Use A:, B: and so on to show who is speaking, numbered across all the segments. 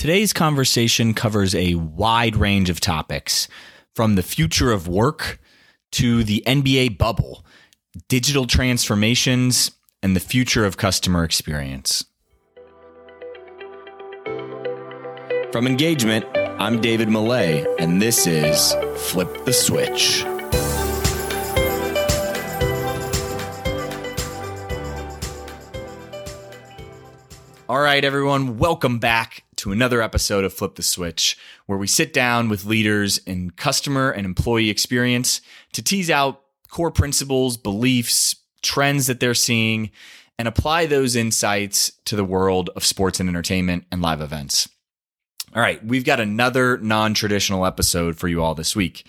A: Today's conversation covers a wide range of topics from the future of work to the NBA bubble, digital transformations, and the future of customer experience. From Engagement, I'm David Millay, and this is Flip the Switch. All right, everyone, welcome back to another episode of Flip the Switch, where we sit down with leaders in customer and employee experience to tease out core principles, beliefs, trends that they're seeing, and apply those insights to the world of sports and entertainment and live events. All right, we've got another non traditional episode for you all this week.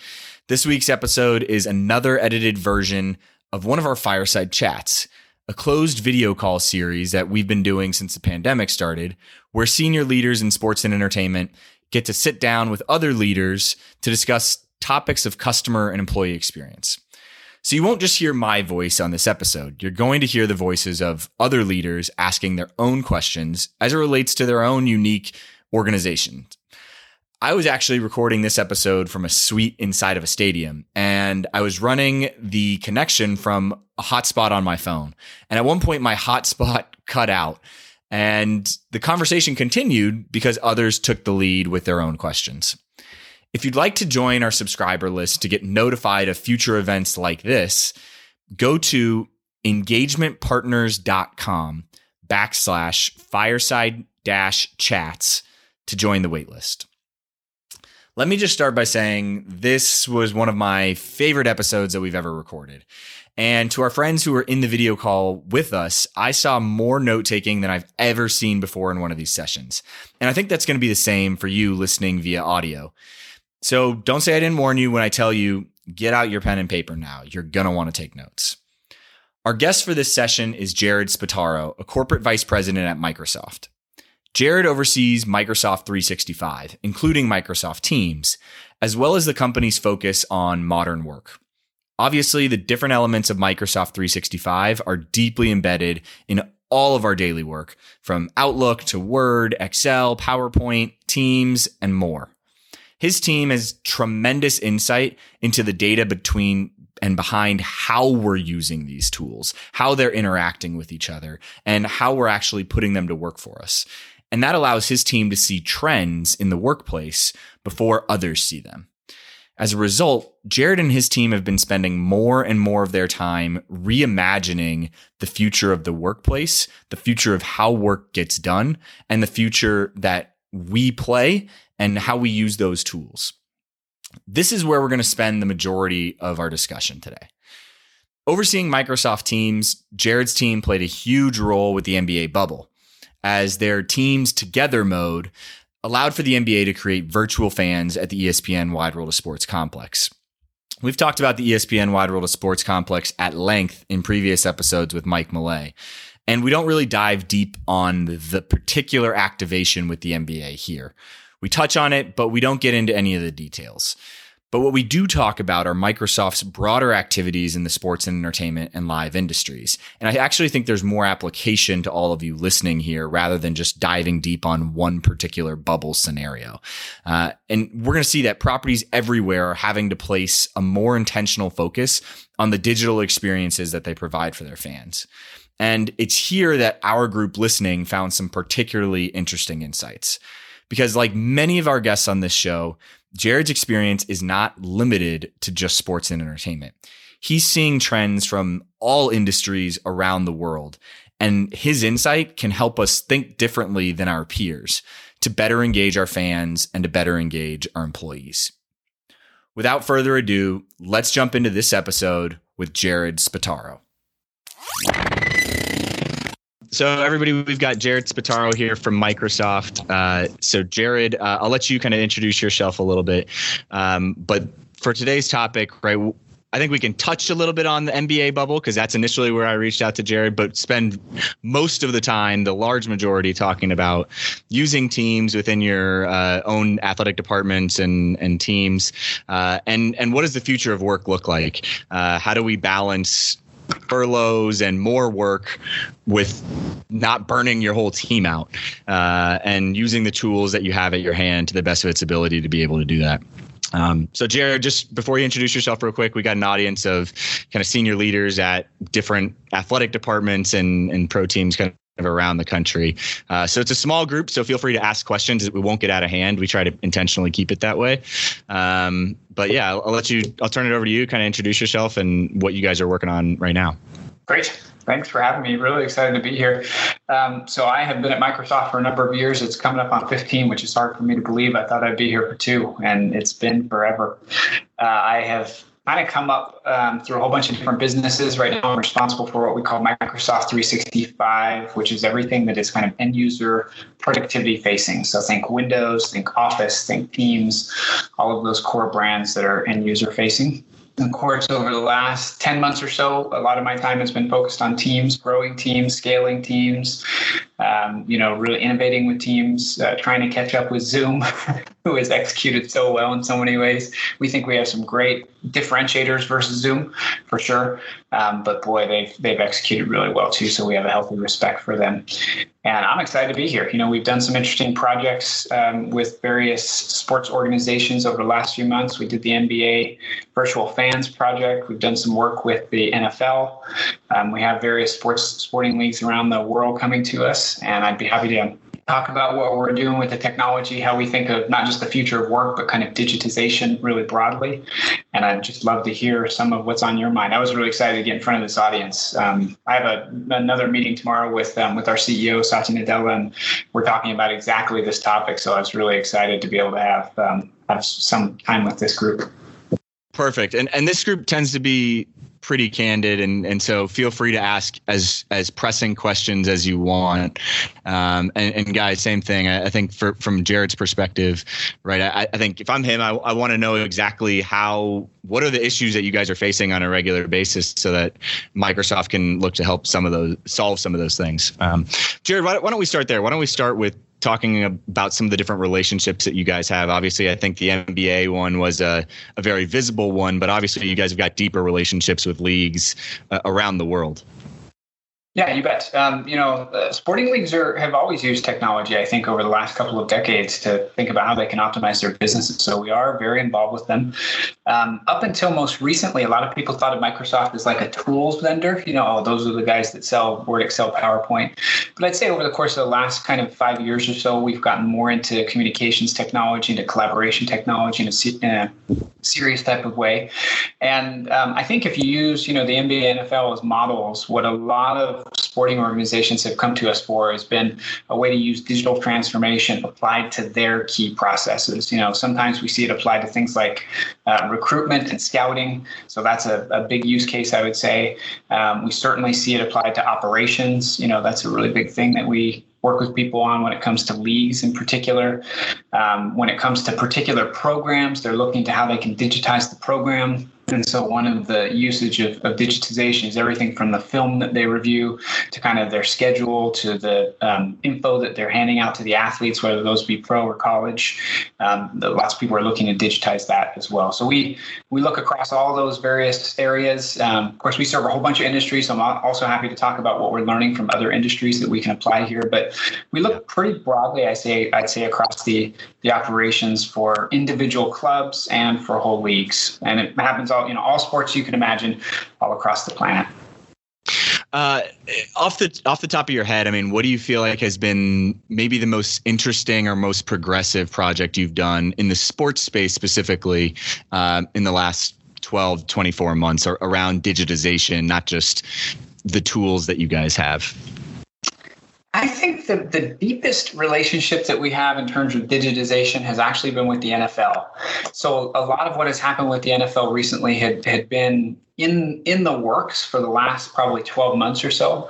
A: This week's episode is another edited version of one of our fireside chats a closed video call series that we've been doing since the pandemic started, where senior leaders in sports and entertainment get to sit down with other leaders to discuss topics of customer and employee experience. So you won't just hear my voice on this episode. You're going to hear the voices of other leaders asking their own questions as it relates to their own unique organization. I was actually recording this episode from a suite inside of a stadium and I was running the connection from a hotspot on my phone. And at one point, my hotspot cut out and the conversation continued because others took the lead with their own questions. If you'd like to join our subscriber list to get notified of future events like this, go to engagementpartners.com backslash fireside dash chats to join the waitlist. Let me just start by saying this was one of my favorite episodes that we've ever recorded. And to our friends who were in the video call with us, I saw more note taking than I've ever seen before in one of these sessions. And I think that's going to be the same for you listening via audio. So don't say I didn't warn you when I tell you get out your pen and paper now. You're going to want to take notes. Our guest for this session is Jared Spataro, a corporate vice president at Microsoft. Jared oversees Microsoft 365, including Microsoft Teams, as well as the company's focus on modern work. Obviously, the different elements of Microsoft 365 are deeply embedded in all of our daily work, from Outlook to Word, Excel, PowerPoint, Teams, and more. His team has tremendous insight into the data between and behind how we're using these tools, how they're interacting with each other, and how we're actually putting them to work for us. And that allows his team to see trends in the workplace before others see them. As a result, Jared and his team have been spending more and more of their time reimagining the future of the workplace, the future of how work gets done, and the future that we play and how we use those tools. This is where we're going to spend the majority of our discussion today. Overseeing Microsoft Teams, Jared's team played a huge role with the NBA bubble as their teams together mode allowed for the NBA to create virtual fans at the ESPN Wide World of Sports complex. We've talked about the ESPN Wide World of Sports complex at length in previous episodes with Mike Millay. And we don't really dive deep on the particular activation with the NBA here. We touch on it, but we don't get into any of the details. But what we do talk about are Microsoft's broader activities in the sports and entertainment and live industries. And I actually think there's more application to all of you listening here rather than just diving deep on one particular bubble scenario. Uh, and we're going to see that properties everywhere are having to place a more intentional focus on the digital experiences that they provide for their fans. And it's here that our group listening found some particularly interesting insights. Because, like many of our guests on this show, Jared's experience is not limited to just sports and entertainment. He's seeing trends from all industries around the world, and his insight can help us think differently than our peers to better engage our fans and to better engage our employees. Without further ado, let's jump into this episode with Jared Spataro. So, everybody, we've got Jared Spataro here from Microsoft. Uh, so, Jared, uh, I'll let you kind of introduce yourself a little bit. Um, but for today's topic, right, I think we can touch a little bit on the NBA bubble because that's initially where I reached out to Jared, but spend most of the time, the large majority, talking about using teams within your uh, own athletic departments and and teams, uh, and and what does the future of work look like? Uh, how do we balance furloughs and more work with not burning your whole team out uh, and using the tools that you have at your hand to the best of its ability to be able to do that. Um, so, Jared, just before you introduce yourself, real quick, we got an audience of kind of senior leaders at different athletic departments and, and pro teams, kind of around the country. Uh, so it's a small group, so feel free to ask questions. We won't get out of hand. We try to intentionally keep it that way. Um, but yeah, I'll, I'll, let you. I'll turn it over to you. Kind of introduce yourself and what you guys are working on right now.
B: Great. Thanks for having me. Really excited to be here. Um, so I have been at Microsoft for a number of years. It's coming up on 15, which is hard for me to believe. I thought I'd be here for two, and it's been forever. Uh, I have kind of come up um, through a whole bunch of different businesses. Right now, I'm responsible for what we call Microsoft 365, which is everything that is kind of end user productivity facing. So think Windows, think Office, think Teams, all of those core brands that are end user facing. And of course, over the last 10 months or so, a lot of my time has been focused on teams, growing teams, scaling teams, um, you know, really innovating with teams, uh, trying to catch up with Zoom, who has executed so well in so many ways. We think we have some great differentiators versus Zoom, for sure. Um, but boy, they've they've executed really well too. So we have a healthy respect for them. And I'm excited to be here. You know, we've done some interesting projects um, with various sports organizations over the last few months. We did the NBA Virtual Fans Project. We've done some work with the NFL. Um, we have various sports sporting leagues around the world coming to us and I'd be happy to talk about what we're doing with the technology, how we think of not just the future of work, but kind of digitization really broadly. And I'd just love to hear some of what's on your mind. I was really excited to get in front of this audience. Um, I have a, another meeting tomorrow with um, with our CEO Satya Nadella, and we're talking about exactly this topic. So I was really excited to be able to have um, have some time with this group.
A: Perfect. And and this group tends to be pretty candid and and so feel free to ask as as pressing questions as you want. Um, and, and, guys same thing. I, I, think for from jared's perspective right i, I think if i'm him i, I want to know exactly how what are the issues that you guys are facing on a regular basis so that microsoft can look to help some of those solve some of those things. Um, jared why, why don't we start there? Why don't we start with talking about some of the different relationships that you guys have. Obviously, I think the NBA one was a, a very visible one, but obviously, you guys have got deeper relationships with leagues uh, around the world.
B: Yeah, you bet. Um, you know, uh, sporting leagues are have always used technology. I think over the last couple of decades to think about how they can optimize their businesses. So we are very involved with them. Um, up until most recently, a lot of people thought of Microsoft as like a tools vendor. You know, oh, those are the guys that sell Word, Excel, PowerPoint. But I'd say over the course of the last kind of five years or so, we've gotten more into communications technology, into collaboration technology in a, in a serious type of way. And um, I think if you use, you know, the NBA, NFL as models, what a lot of sporting organizations have come to us for has been a way to use digital transformation applied to their key processes. You know, sometimes we see it applied to things like uh, recruitment and scouting. So that's a, a big use case, I would say. Um, we certainly see it applied to operations. You know, that's a really big thing that we work with people on when it comes to leagues in particular. Um, when it comes to particular programs, they're looking to how they can digitize the program and so one of the usage of, of digitization is everything from the film that they review to kind of their schedule to the um, info that they're handing out to the athletes, whether those be pro or college. Um, lots of people are looking to digitize that as well. So we we look across all those various areas. Um, of course, we serve a whole bunch of industries. So I'm also happy to talk about what we're learning from other industries that we can apply here. But we look pretty broadly, I say, I'd say across the the operations for individual clubs and for whole leagues, and it happens all you know all sports you can imagine all across the planet.
A: Uh, off the off the top of your head, I mean, what do you feel like has been maybe the most interesting or most progressive project you've done in the sports space specifically uh, in the last 12, 24 months or around digitization, not just the tools that you guys have?
B: I think the, the deepest relationship that we have in terms of digitization has actually been with the NFL. So a lot of what has happened with the NFL recently had, had been in in the works for the last probably 12 months or so.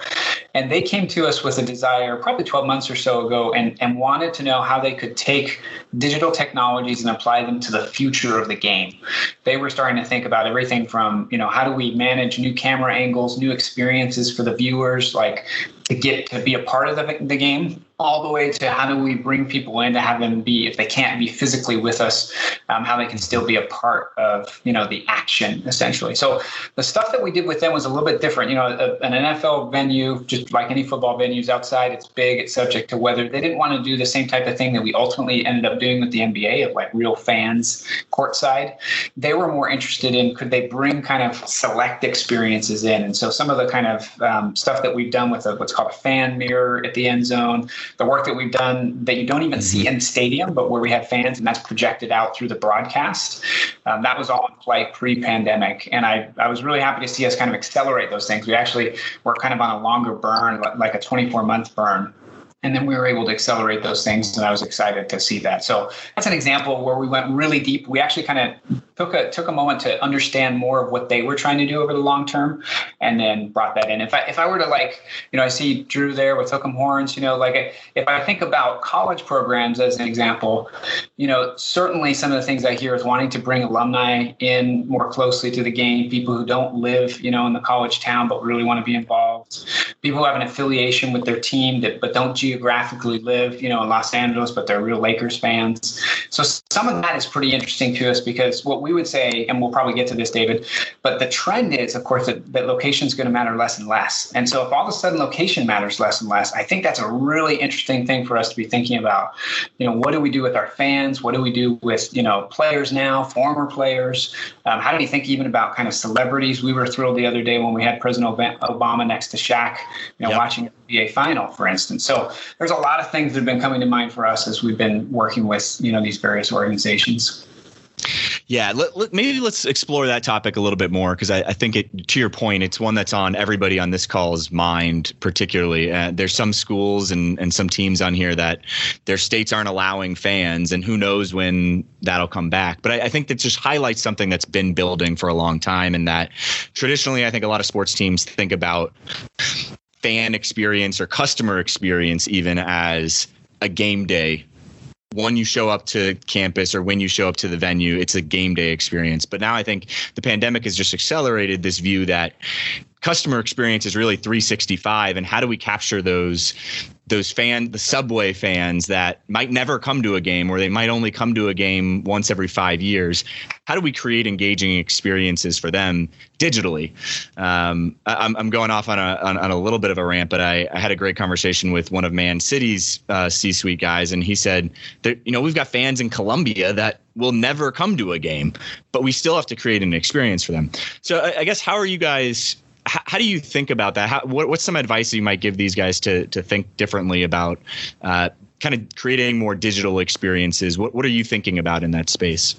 B: And they came to us with a desire probably 12 months or so ago and, and wanted to know how they could take digital technologies and apply them to the future of the game. They were starting to think about everything from, you know, how do we manage new camera angles, new experiences for the viewers, like to get to be a part of the, the game all the way to how do we bring people in to have them be if they can't be physically with us um, how they can still be a part of you know the action essentially so the stuff that we did with them was a little bit different you know a, an nfl venue just like any football venues outside it's big it's subject to weather they didn't want to do the same type of thing that we ultimately ended up doing with the nba of like real fans courtside they were more interested in could they bring kind of select experiences in and so some of the kind of um, stuff that we've done with a, what's called a fan mirror at the end zone the work that we've done that you don't even see mm-hmm. in the stadium, but where we have fans and that's projected out through the broadcast. Um, that was all in play pre-pandemic, and I I was really happy to see us kind of accelerate those things. We actually were kind of on a longer burn, like a 24 month burn and then we were able to accelerate those things and i was excited to see that. So that's an example where we went really deep. We actually kind of took a took a moment to understand more of what they were trying to do over the long term and then brought that in. If i if i were to like you know i see drew there with hook'em horns you know like if i think about college programs as an example you know certainly some of the things i hear is wanting to bring alumni in more closely to the game people who don't live you know in the college town but really want to be involved people who have an affiliation with their team that but don't geographically live, you know, in Los Angeles, but they're real Lakers fans. So some of that is pretty interesting to us because what we would say, and we'll probably get to this, David, but the trend is, of course, that, that location is going to matter less and less. And so if all of a sudden location matters less and less, I think that's a really interesting thing for us to be thinking about. You know, what do we do with our fans? What do we do with, you know, players now, former players? Um, how do you think even about kind of celebrities? We were thrilled the other day when we had President Obama next to Shaq, you know, yep. watching the NBA final, for instance. So there's a lot of things that have been coming to mind for us as we've been working with you know these various organizations.
A: Yeah, let, let, maybe let's explore that topic a little bit more because I, I, think it, to your point, it's one that's on everybody on this call's mind, particularly. Uh, there's some schools and, and some teams on here that their states aren't allowing fans, and who knows when that'll come back. But I, I think that just highlights something that's been building for a long time, and that traditionally, I think a lot of sports teams think about fan experience or customer experience even as a game day when you show up to campus or when you show up to the venue it's a game day experience. But now i think the pandemic has just accelerated this view that customer experience is really 365 and how do we capture those those fan the subway fans that might never come to a game or they might only come to a game once every five years. How do we create engaging experiences for them digitally? Um, I, am going off on a, on, on, a little bit of a rant but I, I, had a great conversation with one of man city's uh, c-suite guys and he said that you know we've got fans in colombia that will never come to a game but we still have to create an experience for them. So I, I guess how are you guys how, do you think about that? How, what, what's some advice you might give these guys to to think differently about uh, kind of creating more digital experiences? What what are you thinking about in that space?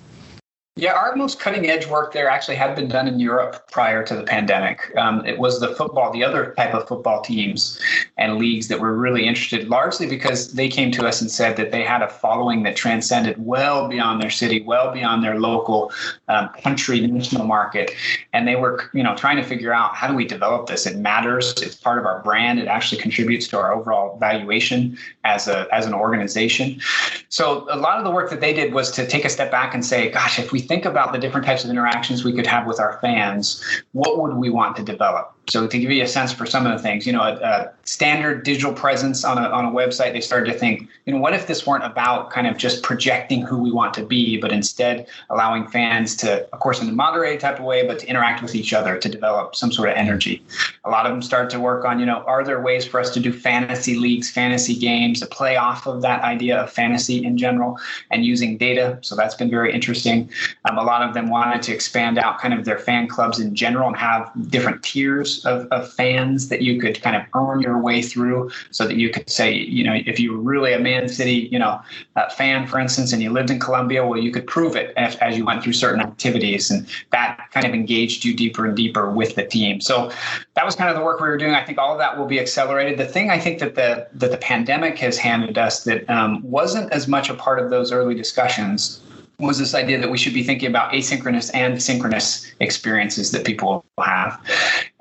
B: Yeah, our most cutting edge work there actually had been done in Europe prior to the pandemic. Um, it was the football, the other type of football teams and leagues that were really interested, largely because they came to us and said that they had a following that transcended well beyond their city, well beyond their local um, country, national market, and they were, you know, trying to figure out how do we develop this. It matters. It's part of our brand. It actually contributes to our overall valuation as a as an organization. So a lot of the work that they did was to take a step back and say, gosh, if we think about the different types of interactions we could have with our fans, what would we want to develop? So to give you a sense for some of the things, you know, a, a, standard digital presence on a, on a website, they started to think, you know, what if this weren't about kind of just projecting who we want to be, but instead allowing fans to, of course, in a moderated type of way, but to interact with each other to develop some sort of energy. A lot of them start to work on, you know, are there ways for us to do fantasy leagues, fantasy games, to play off of that idea of fantasy in general and using data. So that's been very interesting. Um, a lot of them wanted to expand out kind of their fan clubs in general and have different tiers of, of fans that you could kind of earn your way through so that you could say, you know, if you were really a Man City, you know, uh, fan, for instance, and you lived in Colombia, well, you could prove it as, as you went through certain activities. And that kind of engaged you deeper and deeper with the team. So that was kind of the work we were doing. I think all of that will be accelerated. The thing I think that the, that the pandemic has handed us that um, wasn't as much a part of those early discussions was this idea that we should be thinking about asynchronous and synchronous experiences that people have.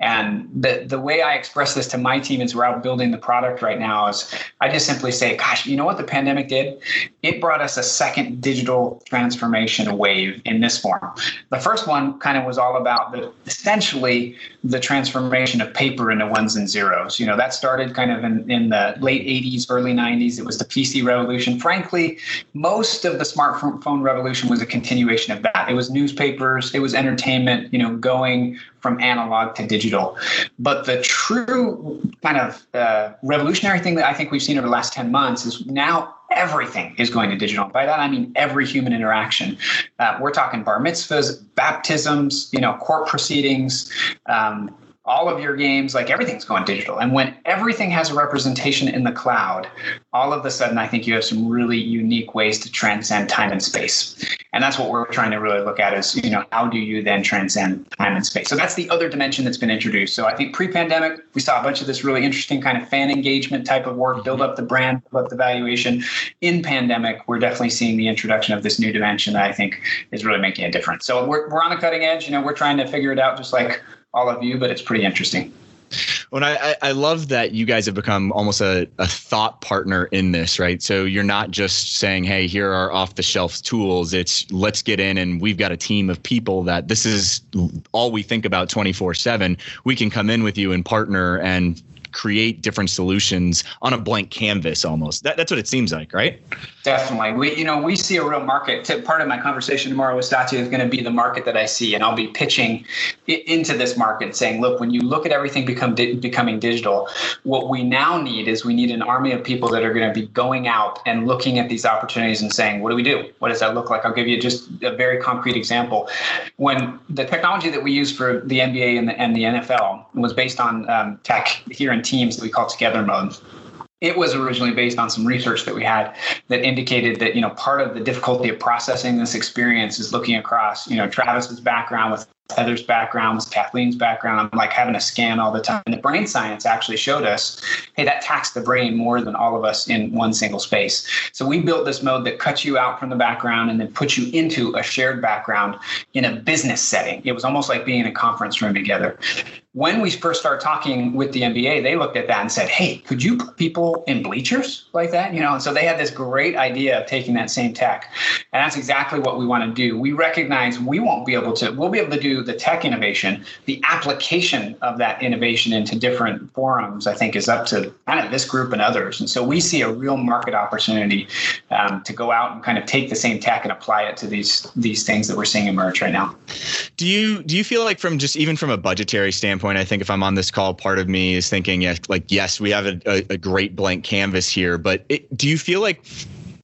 B: And the the way I express this to my team as we're out building the product right now is I just simply say, gosh, you know what the pandemic did? It brought us a second digital transformation wave in this form. The first one kind of was all about the essentially the transformation of paper into ones and zeros. You know, that started kind of in, in the late 80s, early 90s. It was the PC revolution. Frankly, most of the smartphone revolution was a continuation of that. It was newspapers, it was entertainment, you know, going from analog to digital. But the true kind of uh, revolutionary thing that I think we've seen over the last 10 months is now everything is going to digital. By that I mean every human interaction. Uh, we're talking bar mitzvahs, baptisms, you know, court proceedings, um, all of your games, like everything's going digital. And when everything has a representation in the cloud, all of a sudden, I think you have some really unique ways to transcend time and space. And that's what we're trying to really look at is, you know, how do you then transcend time and space? So that's the other dimension that's been introduced. So I think pre-pandemic, we saw a bunch of this really interesting kind of fan engagement type of work, build up the brand, build up the valuation. In pandemic, we're definitely seeing the introduction of this new dimension that I think is really making a difference. So we're, we're on the cutting edge. You know, we're trying to figure it out just like all of you, but it's pretty interesting.
A: Well, I, I love that you guys have become almost a, a thought partner in this, right? So you're not just saying, hey, here are off the shelf tools. It's let's get in and we've got a team of people that this is all we think about 24 7. We can come in with you and partner and create different solutions on a blank canvas almost. That, that's what it seems like, right?
B: Definitely. We, you know, we see a real market. Part of my conversation tomorrow with Satya is going to be the market that I see, and I'll be pitching into this market, saying, look, when you look at everything become di- becoming digital, what we now need is we need an army of people that are going to be going out and looking at these opportunities and saying, what do we do? What does that look like? I'll give you just a very concrete example. When the technology that we use for the NBA and the, and the NFL was based on um, tech here in teams that we call together mode it was originally based on some research that we had that indicated that you know part of the difficulty of processing this experience is looking across you know travis's background with Heather's background, with Kathleen's background. Like having a scan all the time. And the brain science actually showed us, hey, that taxed the brain more than all of us in one single space. So we built this mode that cuts you out from the background and then puts you into a shared background in a business setting. It was almost like being in a conference room together. When we first started talking with the NBA, they looked at that and said, hey, could you put people in bleachers like that? You know, and so they had this great idea of taking that same tech. And that's exactly what we want to do. We recognize we won't be able to, we'll be able to do the tech innovation, the application of that innovation into different forums, I think, is up to kind of this group and others. And so we see a real market opportunity um, to go out and kind of take the same tech and apply it to these these things that we're seeing emerge right now.
A: Do you do you feel like from just even from a budgetary standpoint, I think if I'm on this call, part of me is thinking, yeah, like yes, we have a, a, a great blank canvas here, but it, do you feel like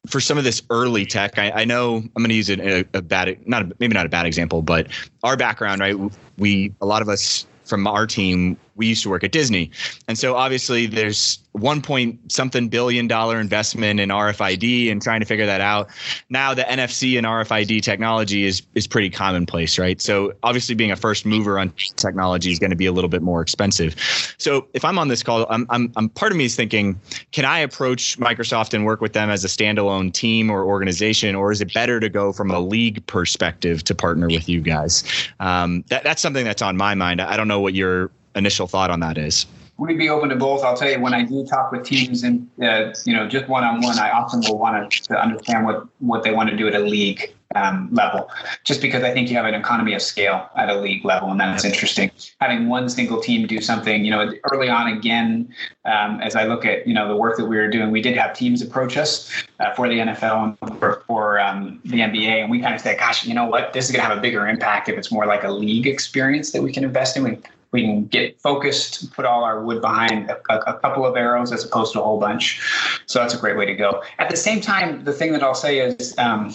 A: for some of this early tech, I, I know I'm going to use a, a, bad, not maybe not a bad example, but our background, right? We a lot of us from our team we used to work at Disney. And so obviously there's one point something billion dollar investment in RFID and trying to figure that out. Now the NFC and RFID technology is is pretty commonplace, right? So obviously being a first mover on technology is going to be a little bit more expensive. So if I'm on this call, I'm I'm, I'm part of me is thinking, can I approach Microsoft and work with them as a standalone team or organization, or is it better to go from a league perspective to partner with you guys? Um, that, that's something that's on my mind. I don't know what your initial thought on that is?
B: We'd be open to both. I'll tell you, when I do talk with teams and uh, you know just one on one, I often will want to understand what what they want to do at a league um, level, just because I think you have an economy of scale at a league level, and that's interesting. Having one single team do something, you know, early on again, um, as I look at you know the work that we were doing, we did have teams approach us uh, for the NFL and for, for um, the NBA, and we kind of said, "Gosh, you know what? This is going to have a bigger impact if it's more like a league experience that we can invest in." We we can get focused, put all our wood behind a, a, couple of arrows as opposed to a whole bunch. So that's a great way to go. At the same time, the thing that I'll say is, um,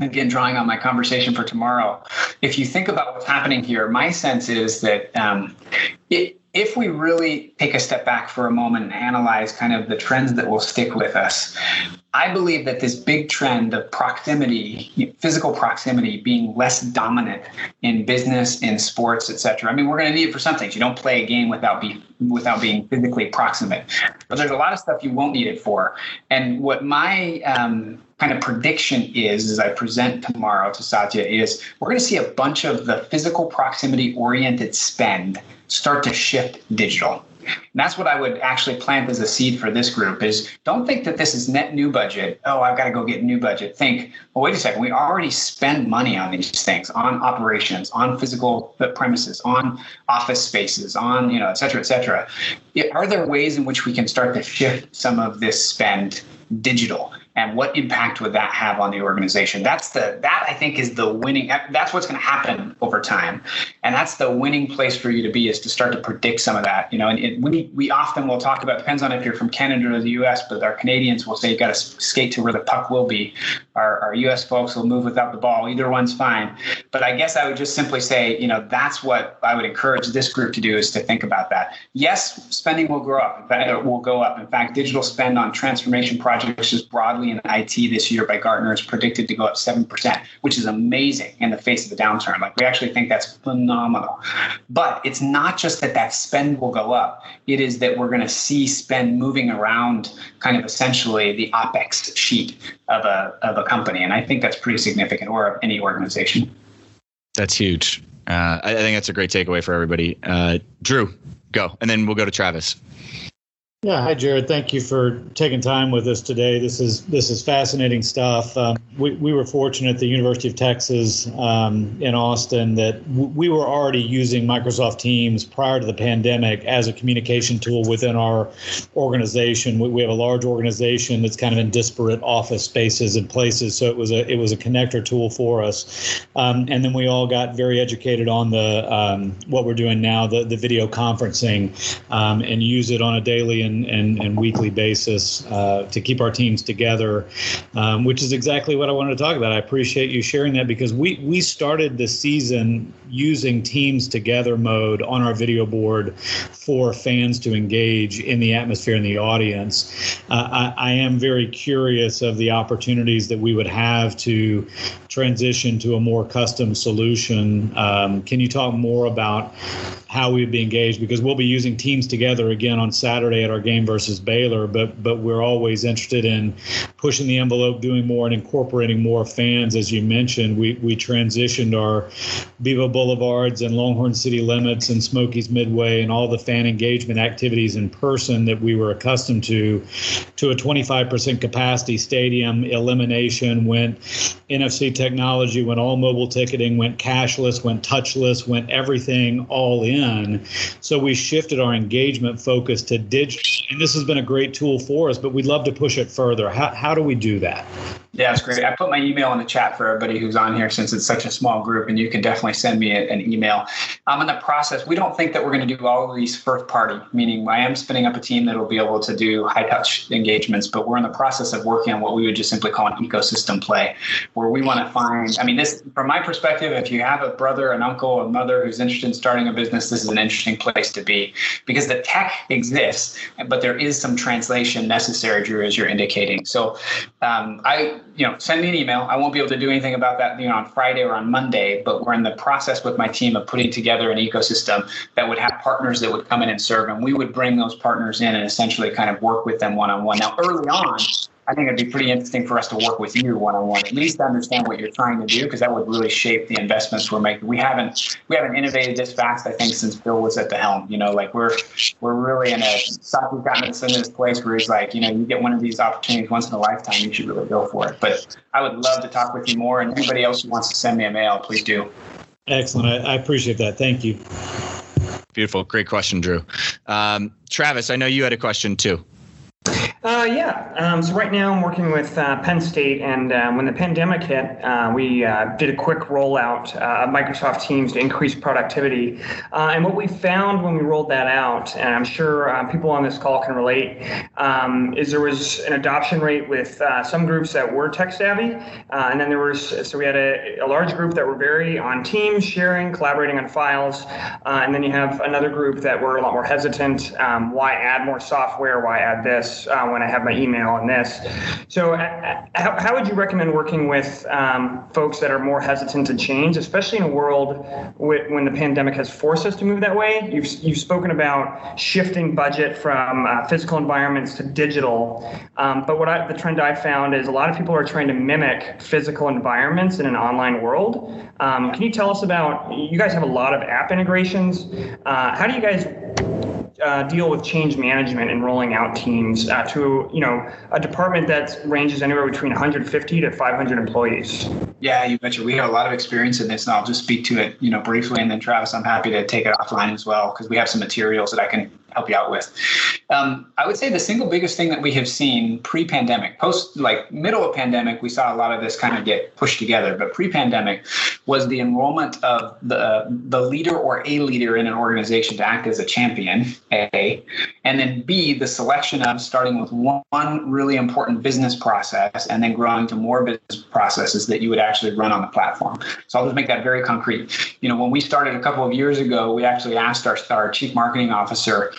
B: again, drawing on my conversation for tomorrow, if you think about what's happening here, my sense is that um, it, if we really take a step back for a moment and analyze kind of the trends that will stick with us, I believe that this big trend of proximity, physical proximity, being less dominant in business, in sports, et cetera. I mean, we're going to need it for some things. You don't play a game without be without being physically proximate, but there's a lot of stuff you won't need it for. And what my um, kind of prediction is, as I present tomorrow to Satya, is we're going to see a bunch of the physical proximity oriented spend start to shift digital. And that's what I would actually plant as a seed for this group is don't think that this is net new budget. Oh, I've got to go get new budget. Think, well, wait a second. We already spend money on these things, on operations, on physical premises, on office spaces, on, you know, et cetera, et cetera. Are there ways in which we can start to shift some of this spend digital? and what impact would that have on the organization that's the that i think is the winning that's what's going to happen over time and that's the winning place for you to be is to start to predict some of that you know and it, we we often will talk about depends on if you're from canada or the us but our canadians will say you got to skate to where the puck will be our, our us folks will move without the ball. Either one's fine. But i guess i would just simply say you know that's what i would encourage this group to do is to think about that. Yes spending will grow up. Will go up. In fact digital spend on transformation projects is broadly in IT this year by Gartner is predicted to go up 7%, which is amazing in the face of the downturn. Like we actually think that's phenomenal. But it's not just that that spend will go up, it is that we're going to see spend moving around kind of essentially the OPEX sheet of a, of a company. And I think that's pretty significant or any organization.
C: That's huge. Uh, I think that's a great takeaway for everybody. Uh, Drew, go. And then we'll go to Travis.
D: Yeah, hi Jared. Thank you for taking time with us today. This is this is fascinating stuff. Um, we we were fortunate at the University of Texas um, in Austin that w- we were already using Microsoft Teams prior to the pandemic as a communication tool within our organization. We, we have a large organization that's kind of in disparate office spaces and places, so it was a it was a connector tool for us. Um, and then we all got very educated on the um, what we're doing now, the the video conferencing, um, and use it on a daily and, and weekly basis uh, to keep our teams together, um, which is exactly what I wanted to talk about. I appreciate you sharing that because we, we started the season using teams together mode on our video board for fans to engage in the atmosphere and the audience. Uh, I, I am very curious of the opportunities that we would have to transition to a more custom solution. Um, can you talk more about how we'd be engaged? Because we'll be using teams together again on Saturday at our game versus Baylor, but but we're always interested in pushing the envelope, doing more, and incorporating more fans. As you mentioned, we we transitioned our Bevo Boulevards and Longhorn City Limits and Smokey's Midway and all the fan engagement activities in person that we were accustomed to to a 25% capacity stadium. Elimination went NFC technology, went all mobile ticketing, went cashless, went touchless, went everything all in. So we shifted our engagement focus to digital. And this has been a great tool for us, but we'd love to push it further. How, how do we do that?
B: Yeah, it's great. I put my email in the chat for everybody who's on here since it's such a small group, and you can definitely send me an email. I'm in the process. We don't think that we're going to do all of these first party, meaning I am spinning up a team that will be able to do high touch engagements, but we're in the process of working on what we would just simply call an ecosystem play, where we want to find. I mean, this from my perspective, if you have a brother, an uncle, a mother who's interested in starting a business, this is an interesting place to be because the tech exists, but there is some translation necessary, Drew, as you're indicating. So um, I you know, send me an email. I won't be able to do anything about that, you know, on Friday or on Monday, but we're in the process with my team of putting together an ecosystem that would have partners that would come in and serve, and we would bring those partners in and essentially kind of work with them one on one. Now, early on, I think it'd be pretty interesting for us to work with you one on one, at least understand what you're trying to do, because that would really shape the investments we're making. We haven't we haven't innovated this fast, I think, since Bill was at the helm. You know, like we're we're really in a stock we've gotten us in this place where he's like, you know, you get one of these opportunities once in a lifetime, you should really go for it. But I would love to talk with you more, and anybody else who wants to send me a mail, please do.
D: Excellent. I, I appreciate that. Thank you.
C: Beautiful. Great question, Drew. Um, Travis, I know you had a question too.
E: Uh, yeah. Um, so right now I'm working with uh, Penn State, and um, when the pandemic hit, uh, we uh, did a quick rollout uh, of Microsoft Teams to increase productivity. Uh, and what we found when we rolled that out, and I'm sure people on this call can relate, um, is there was an adoption rate with some groups that were tech savvy, and then there was so we had a, a, large group that were very on Teams, sharing, collaborating on files, and then you have another group that were a lot more hesitant. Um, why add more software? Why add this? when I have my email on this. So, uh, how, how would you recommend working with um, folks that are more hesitant to change, especially in a world when the pandemic has forced us to move that way? You've, you've spoken about shifting budget from uh, physical environments to digital. Um, but what I, the trend I found is a lot of people are trying to mimic physical environments in an online world. Um, can you tell us about, you guys have a lot of app integrations. Uh, how do you guys uh, deal with change management and rolling out teams uh, to you know a department that ranges anywhere between 150 to 500 employees.
B: Yeah, you betcha. We have a lot of experience in this, and I'll just speak to it, you know, briefly, and then Travis, I'm happy to take it offline as well because we have some materials that I can help you out with. Um, I would say the single biggest thing that we have seen pre-pandemic, post like middle of pandemic, we saw a lot of this kind of get pushed together. But pre-pandemic was the enrollment of the the leader or a leader in an organization to act as a champion, A, and then B, the selection of starting with one really important business process and then growing to more business processes that you would actually run on the platform. So I'll just make that very concrete. You know, when we started a couple of years ago, we actually asked our, our chief marketing officer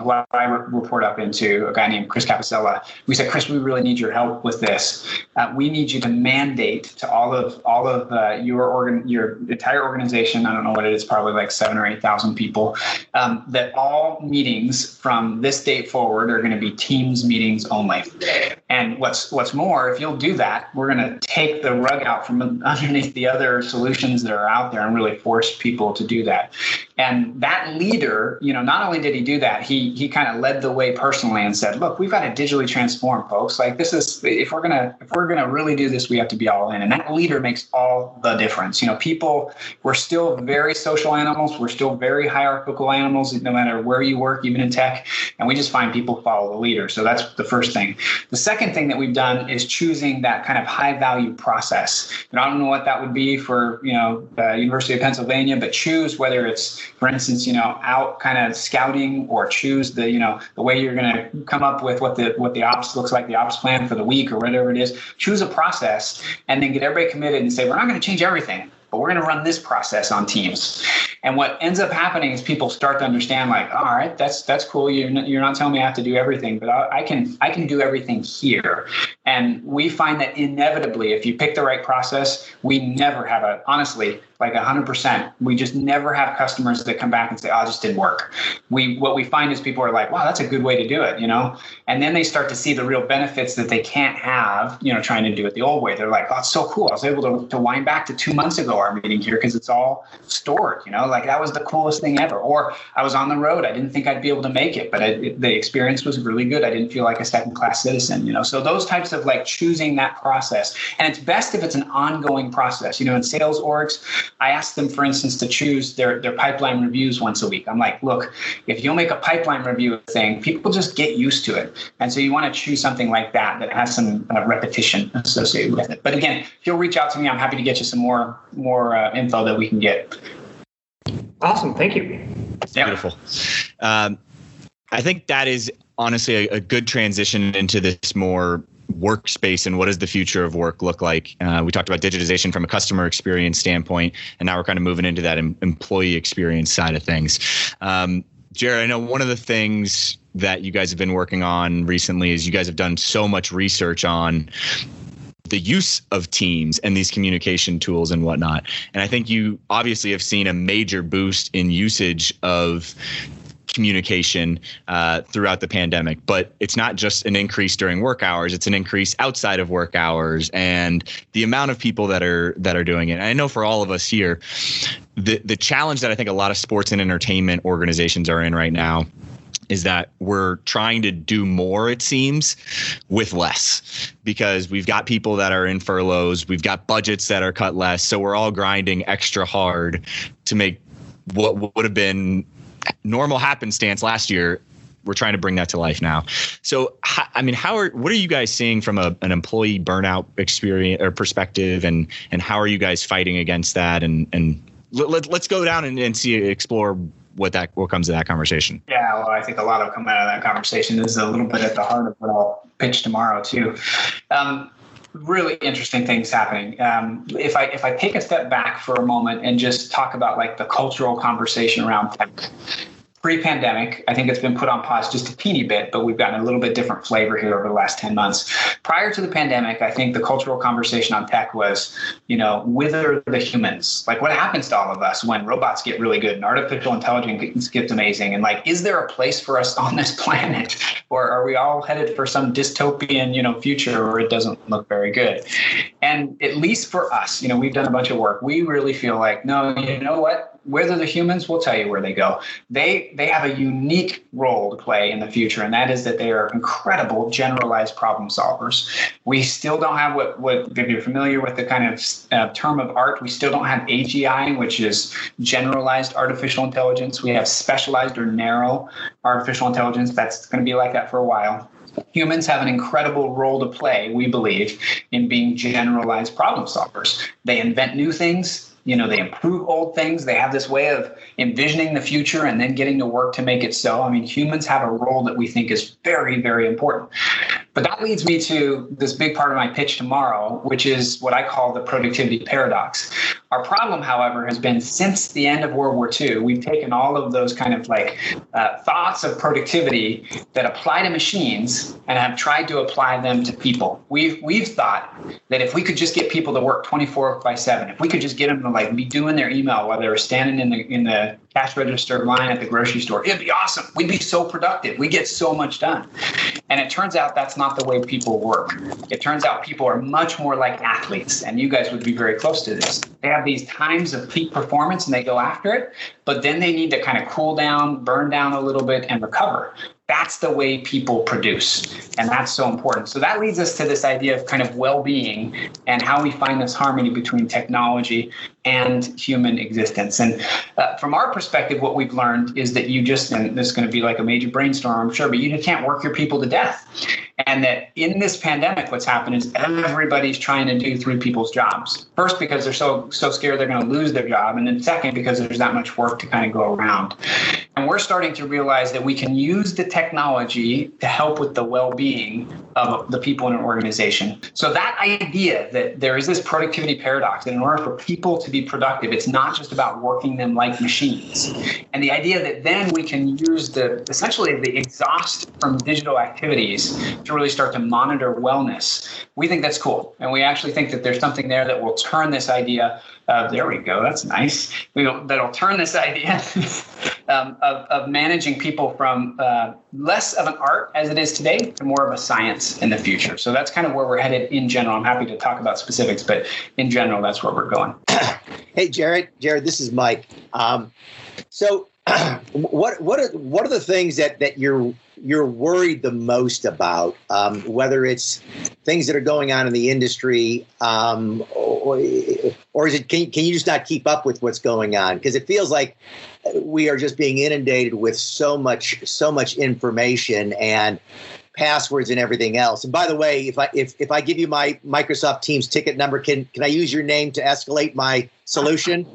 B: I report up into, a guy named Chris Capossela. We said, Chris, we really need your help with this. Uh, we need you to mandate to all of all of uh, your organ, your entire organization. I don't know what it is, probably like seven or eight thousand people. Um, that all meetings from this date forward are going to be Teams meetings only. And what's what's more, if you'll do that, we're going to take the rug out from underneath the other solutions that are out there and really force people to do that. And that leader, you know, not only did he do that, he he kind of led the way personally and said, "Look, we've got to digitally transform, folks. Like this is if we're gonna if we're gonna really do this, we have to be all in." And that leader makes all the difference. You know, people we're still very social animals. We're still very hierarchical animals, no matter where you work, even in tech. And we just find people follow the leader. So that's the first thing. The second thing that we've done is choosing that kind of high value process. And I don't know what that would be for you know the University of Pennsylvania, but choose whether it's for instance, you know, out kind of scouting or choose the, you know, the way you're going to come up with what the what the ops looks like, the ops plan for the week or whatever it is. Choose a process and then get everybody committed and say, we're not going to change everything but we're going to run this process on teams. And what ends up happening is people start to understand like all right that's that's cool. You're not, you're not telling me i have to do everything but I, I can i can do everything here. And we find that inevitably if you pick the right process we never have a honestly like 100% we just never have customers that come back and say oh just didn't work. We what we find is people are like wow that's a good way to do it you know? And then they start to see the real benefits that they can't have you know trying to do it the old way. They're like oh it's so cool. I was able to, to wind back to two months ago our meeting here because it's all stored you know like that was the coolest thing ever or i was on the road i didn't think i'd be able to make it but it, the experience was really good i didn't feel like a second class citizen you know so those types of like choosing that process and it's best if it's an ongoing process you know in sales orgs I ask them, for instance, to choose their, their pipeline reviews once a week. I'm like, look, if you'll make a pipeline review thing, people just get used to it. And so you want to choose something like that that has some uh, repetition associated with it. But again, if you'll reach out to me, I'm happy to get you some more uh, info that we can get.
E: Awesome. Thank you.
A: Yeah. Beautiful. Um, I think that is honestly a, a good transition into this more workspace and what does the future of work look like? Uh, we talked about digitization from a customer experience standpoint, and now we're kind of moving into that em- employee experience side of things. Um, Jared, I know one of the things that you guys have been working on recently is you guys have done so much research on the use of teams and these communication tools and whatnot. And I think you obviously have seen a major boost in usage of communication uh, throughout the pandemic. But it's not just an increase during work hours; it's an increase outside of work hours, and the amount of people that are that are doing it. And I know for all of us here, the the challenge that I think a lot of sports and entertainment organizations are in right now is that we're trying to do more it seems with less because we've got people that are in furloughs we've got budgets that are cut less so we're all grinding extra hard to make what would have been normal happenstance last year we're trying to bring that to life now. So, I mean, how are what are you guys seeing from a, an employee burnout experience or perspective, and and how are you guys fighting against that? And and let, us go down and, and see explore what that what comes to that conversation.
B: Yeah, well, I think a lot of come out of that conversation is a little bit at the heart of what I'll pitch tomorrow too. Um, really interesting things happening. Um, if I if I take a step back for a moment and just talk about like the cultural conversation around tech, pre-pandemic. I think it's been put on pause just a teeny bit, but we've gotten a little bit different flavor here over the last 10 months. Prior to the pandemic, I think the cultural conversation on tech was, you know, wither the humans? Like what happens to all of us when robots get really good and artificial intelligence gets amazing? And like, is there a place for us on this planet? Or are we all headed for some dystopian, you know, future where it doesn't look very good? And at least for us, you know, we've done a bunch of work. We really feel like, no, you know what? Whether the humans will tell you where they go. They they have a unique role to play in the future, and that is that they are incredible generalized problem solvers. We still don't have what what if you're familiar with the kind of uh, term of art, we still don't have AGI, which is generalized artificial intelligence. We have specialized or narrow artificial intelligence. That's going to be like that for a while humans have an incredible role to play, we believe, in being generalized problem solvers. They invent new things, you know they improve old things. They have this way of envisioning the future and then getting to work to make it so. I mean humans have a role that we think is very very important but that leads me to this big part of my pitch tomorrow, which is what I call the productivity paradox. Our problem, however, has been since the end of World War II, we've taken all of those kind of like uh, thoughts of productivity that apply to machines and have tried to apply them to people. We've we've thought that if we could just get people to work 24 by 7, if we could just get them to like be doing their email while they were standing in the in the cash register line at the grocery store. It'd be awesome. We'd be so productive. We get so much done. And it turns out that's not the way people work. It turns out people are much more like athletes, and you guys would be very close to this. They have these times of peak performance and they go after it, but then they need to kind of cool down, burn down a little bit, and recover that's the way people produce and that's so important so that leads us to this idea of kind of well-being and how we find this harmony between technology and human existence. And uh, from our perspective what we've learned is that you just and this is going to be like a major brainstorm i'm sure but you can't work your people to death. And that in this pandemic what's happened is everybody's trying to do three people's jobs. First because they're so so scared they're going to lose their job and then second because there's that much work to kind of go around. And we're starting to realize that we can use the technology to help with the well-being of the people in an organization. So that idea that there is this productivity paradox that in order for people to be productive it's not just about working them like machines and the idea that then we can use the essentially the exhaust from digital activities to really start to monitor wellness. We think that's cool. And we actually think that there's something there that will turn this idea. Uh, there we go. That's nice. We'll, that'll turn this idea um, of, of managing people from uh, less of an art as it is today to more of a science in the future. So that's kind of where we're headed in general. I'm happy to talk about specifics, but in general, that's where we're going.
F: hey, Jared. Jared, this is Mike. Um, so, what what are what are the things that that you're you're worried the most about, um, whether it's things that are going on in the industry, um, or, or is it can, can you just not keep up with what's going on? Because it feels like we are just being inundated with so much so much information and passwords and everything else. And by the way, if I if, if I give you my Microsoft Teams ticket number, can can I use your name to escalate my solution?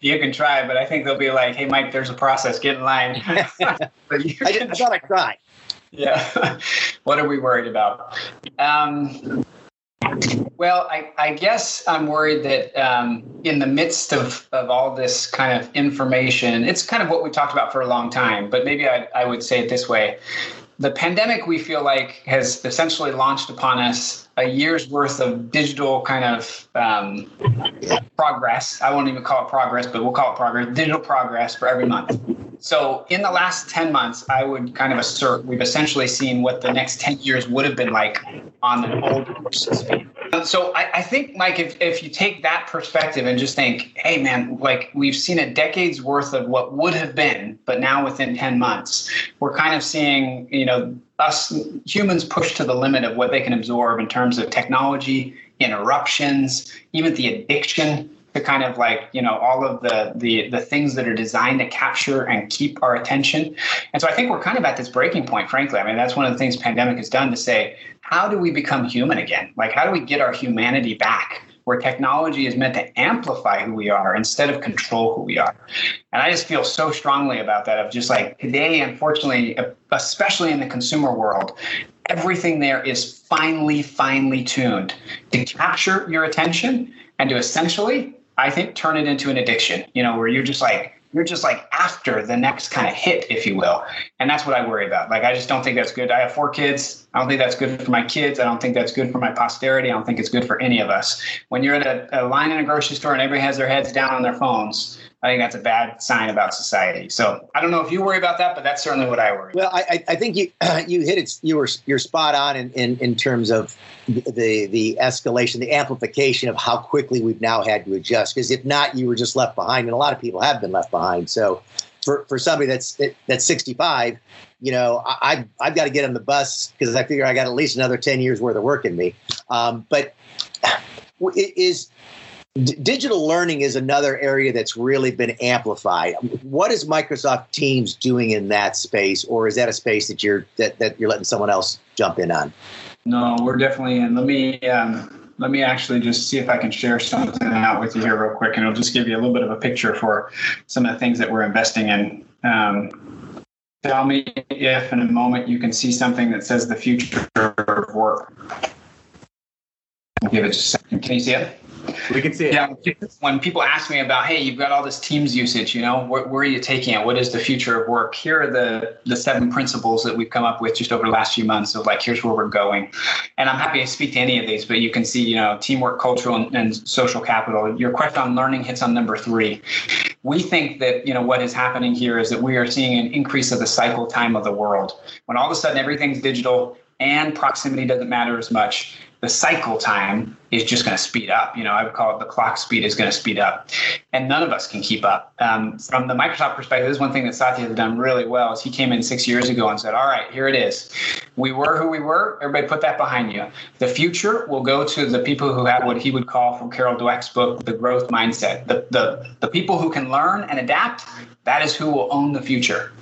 B: You can try, but I think they'll be like, "Hey, Mike, there's a process. Get in line."
F: I, I thought I'd try.
B: Yeah. what are we worried about? Um, well, I, I, guess I'm worried that um, in the midst of, of all this kind of information, it's kind of what we talked about for a long time, but maybe I, I would say it this way. The pandemic, we feel like, has essentially launched upon us a year's worth of digital kind of um, progress. I won't even call it progress, but we'll call it progress, digital progress for every month. So in the last 10 months, I would kind of assert we've essentially seen what the next 10 years would have been like on the old courses. So I, I think, Mike, if, if you take that perspective and just think, hey, man, like we've seen a decade's worth of what would have been, but now within 10 months, we're kind of seeing, you know, us humans push to the limit of what they can absorb in terms of technology, interruptions, even the addiction to kind of like you know all of the the the things that are designed to capture and keep our attention. And so i think we're kind of at this breaking point frankly. I mean that's one of the things pandemic has done to say how do we become human again? Like how do we get our humanity back where technology is meant to amplify who we are instead of control who we are. And I just feel so strongly about that of just like today, unfortunately, especially in the consumer world, everything there is finely, finely tuned to capture your attention and to essentially, I think, turn it into an addiction, you know, where you're just like, you're just like after the next kind of hit, if you will. And that's what I worry about. Like, I just don't think that's good. I have four kids. I don't think that's good for my kids. I don't think that's good for my posterity. I don't think it's good for any of us. When you're at a, a line in a grocery store and everybody has their heads down on their phones, I think that's a bad sign about society. So I don't know if you worry about that, but that's certainly what I worry.
F: Well, I, I think you you hit it. You were you're spot on in, in, in terms of the the escalation, the amplification of how quickly we've now had to adjust. Because if not, you were just left behind, and a lot of people have been left behind. So for, for somebody that's that's 65, you know, I, I've got to get on the bus because I figure I got at least another 10 years worth of work in me. Um, but is D- digital learning is another area that's really been amplified. What is Microsoft Teams doing in that space, or is that a space that you're that, that you're letting someone else jump in on?
B: No, we're definitely in. Let me um, let me actually just see if I can share something out with you here real quick, and it'll just give you a little bit of a picture for some of the things that we're investing in. Um, tell me if in a moment you can see something that says the future of work. I'll give it just a second. Can you see it?
C: We can see it.
B: Yeah. When people ask me about, hey, you've got all this Teams usage, you know, where, where, are you taking it? What is the future of work? Here are the the seven principles that we've come up with just over the last few months. So, like, here's where we're going. And I'm happy to speak to any of these, but you can see, you know, teamwork, cultural, and, and social capital. Your question on learning hits on number three. We think that, you know, what is happening here is that we are seeing an increase of the cycle time of the world. When all of a sudden everything's digital and proximity doesn't matter as much the cycle time is just going to speed up. You know, I would call it the clock speed is going to speed up, and none of us can keep up. Um, from the Microsoft perspective, this is one thing that Satya has done really well. Is he came in six years ago and said, "All right, here it is. We were who we were. Everybody, put that behind you. The future will go to the people who have what he would call, from Carol Dweck's book, the growth mindset. The the the people who can learn and adapt that is who will own the future.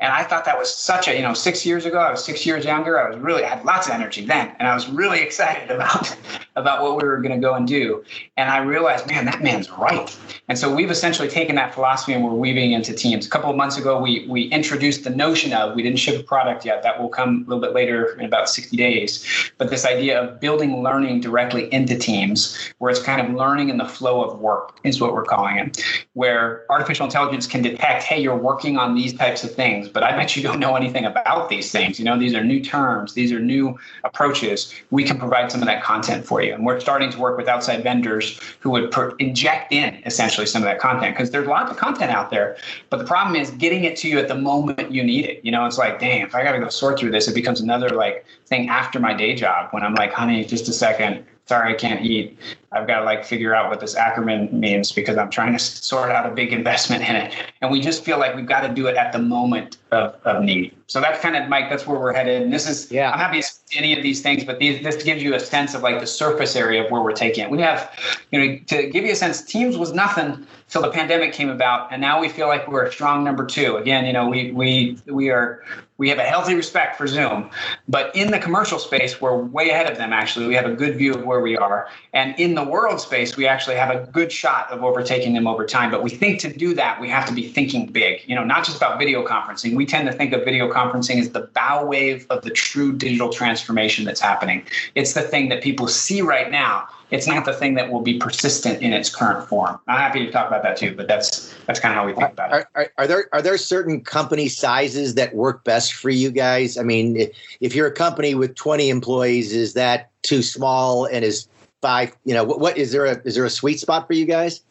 B: And I thought that was such a, you know, six years ago, I was six years younger. I was really, I had lots of energy then. And I was really excited about, about what we were going to go and do. And I realized, man, that man's right. And so we've essentially taken that philosophy and we're weaving into teams. A couple of months ago, we, we introduced the notion of, we didn't ship a product yet. That will come a little bit later in about 60 days. But this idea of building learning directly into teams, where it's kind of learning in the flow of work is what we're calling it, where artificial intelligence can detect hey, you're working on these types of things, but I bet you don't know anything about these things. You know, these are new terms, these are new approaches. We can provide some of that content for you. And we're starting to work with outside vendors who would per- inject in essentially some of that content because there's lots of content out there. But the problem is getting it to you at the moment you need it. You know, it's like, dang, if I got to go sort through this, it becomes another like thing after my day job when I'm like, honey, just a second sorry, I can't eat. I've got to like figure out what this acronym means because I'm trying to sort out a big investment in it. And we just feel like we've got to do it at the moment of, of need. So that's kind of Mike, that's where we're headed. And this is, yeah. I'm happy to see any of these things, but these, this gives you a sense of like the surface area of where we're taking it. We have, you know, to give you a sense, Teams was nothing till the pandemic came about. And now we feel like we're a strong number two. Again, you know, we, we, we are, we have a healthy respect for Zoom, but in the commercial space, we're way ahead of them. Actually, we have a good view of where we are, and in the world space, we actually have a good shot of overtaking them over time. But we think to do that, we have to be thinking big. You know, not just about video conferencing. We tend to think of video conferencing as the bow wave of the true digital transformation that's happening. It's the thing that people see right now it's not the thing that will be persistent in its current form. I'm happy to talk about that too, but that's that's kind of how we think about
F: it. Are, are, there are there certain company sizes that work best for you guys? I mean, if you're a company with 20 employees, is that too small? And is five? You know, what, what is there a is there a sweet spot for you guys?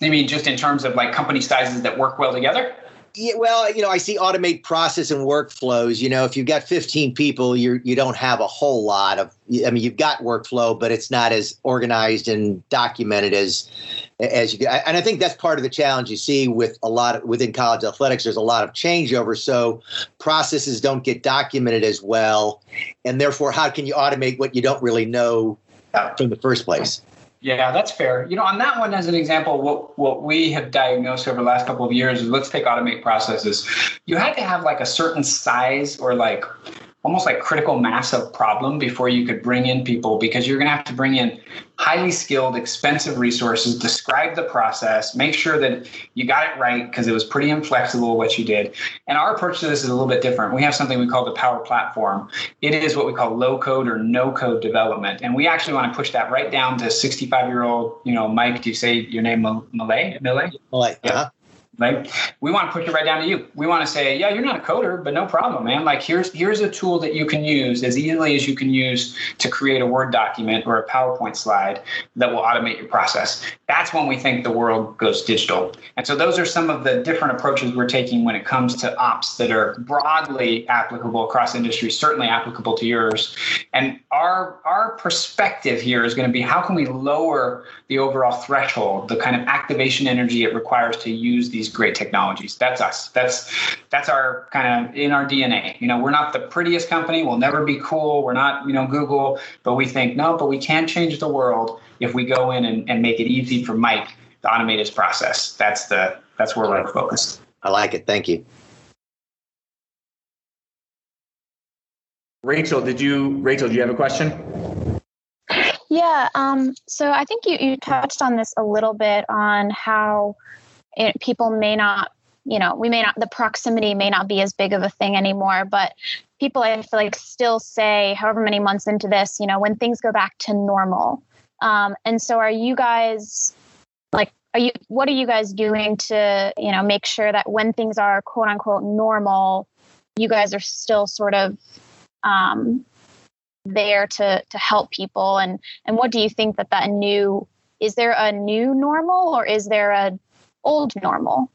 B: You mean just in terms of like company sizes that work well together?
F: Yeah, well, you know, I see automate process and workflows. You know, if you've got 15 people, you you don't have a whole lot of. I mean, you've got workflow, but it's not as organized and documented as as you. And I think that's part of the challenge you see with a lot of within college athletics. There's a lot of changeover, so processes don't get documented as well, and therefore, how can you automate what you don't really know from the first place?
B: Yeah, that's fair. You know, on that one as an example, what what we have diagnosed over the last couple of years is let's take automate processes. You had to have like a certain size or like almost like critical mass of problem before you could bring in people because you're going to have to bring in highly skilled expensive resources describe the process make sure that you got it right because it was pretty inflexible what you did. And our approach to this is a little bit different. We have something we call the power platform. It is what we call low code or no code development. And we actually want to push that right down to 65 year old you know mike do you say your name malay
F: malay malay yeah
B: Like we want to push it right down to you. We want to say, yeah, you're not a coder, but no problem, man. Like here's here's a tool that you can use as easily as you can use to create a Word document or a PowerPoint slide that will automate your process. That's when we think the world goes digital. And so those are some of the different approaches we're taking when it comes to ops that are broadly applicable across industries, certainly applicable to yours. And our our perspective here is going to be how can we lower the overall threshold, the kind of activation energy it requires to use these great technologies. That's us. That's that's our kind of in our DNA. You know, we're not the prettiest company. We'll never be cool. We're not, you know, Google, but we think, no, but we can change the world if we go in and, and make it easy for Mike to automate his process. That's the that's where we're focused.
F: I like it. Thank you.
G: Rachel, did you Rachel, do you have a question?
H: Yeah, um, so I think you, you touched on this a little bit on how it, people may not, you know, we may not, the proximity may not be as big of a thing anymore, but people I feel like still say, however many months into this, you know, when things go back to normal. Um, and so are you guys like, are you, what are you guys doing to, you know, make sure that when things are quote unquote normal, you guys are still sort of, um, there to to help people and and what do you think that that new is there a new normal or is there a old normal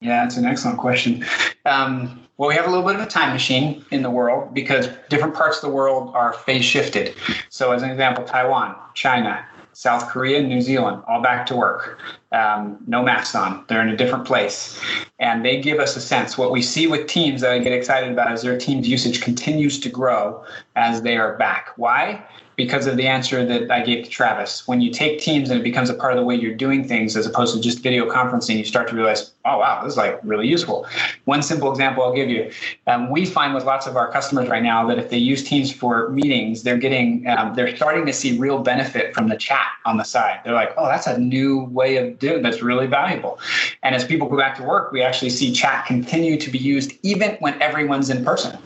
B: yeah it's an excellent question um, well we have a little bit of a time machine in the world because different parts of the world are phase shifted so as an example taiwan china South Korea, New Zealand, all back to work. Um, no masks on. They're in a different place. And they give us a sense. What we see with teams that I get excited about is their team's usage continues to grow as they are back. Why? Because of the answer that I gave to Travis. When you take Teams and it becomes a part of the way you're doing things as opposed to just video conferencing, you start to realize, oh, wow, this is like really useful. One simple example I'll give you. Um, we find with lots of our customers right now that if they use Teams for meetings, they're getting, um, they're starting to see real benefit from the chat on the side. They're like, oh, that's a new way of doing that's really valuable. And as people go back to work, we actually see chat continue to be used even when everyone's in person.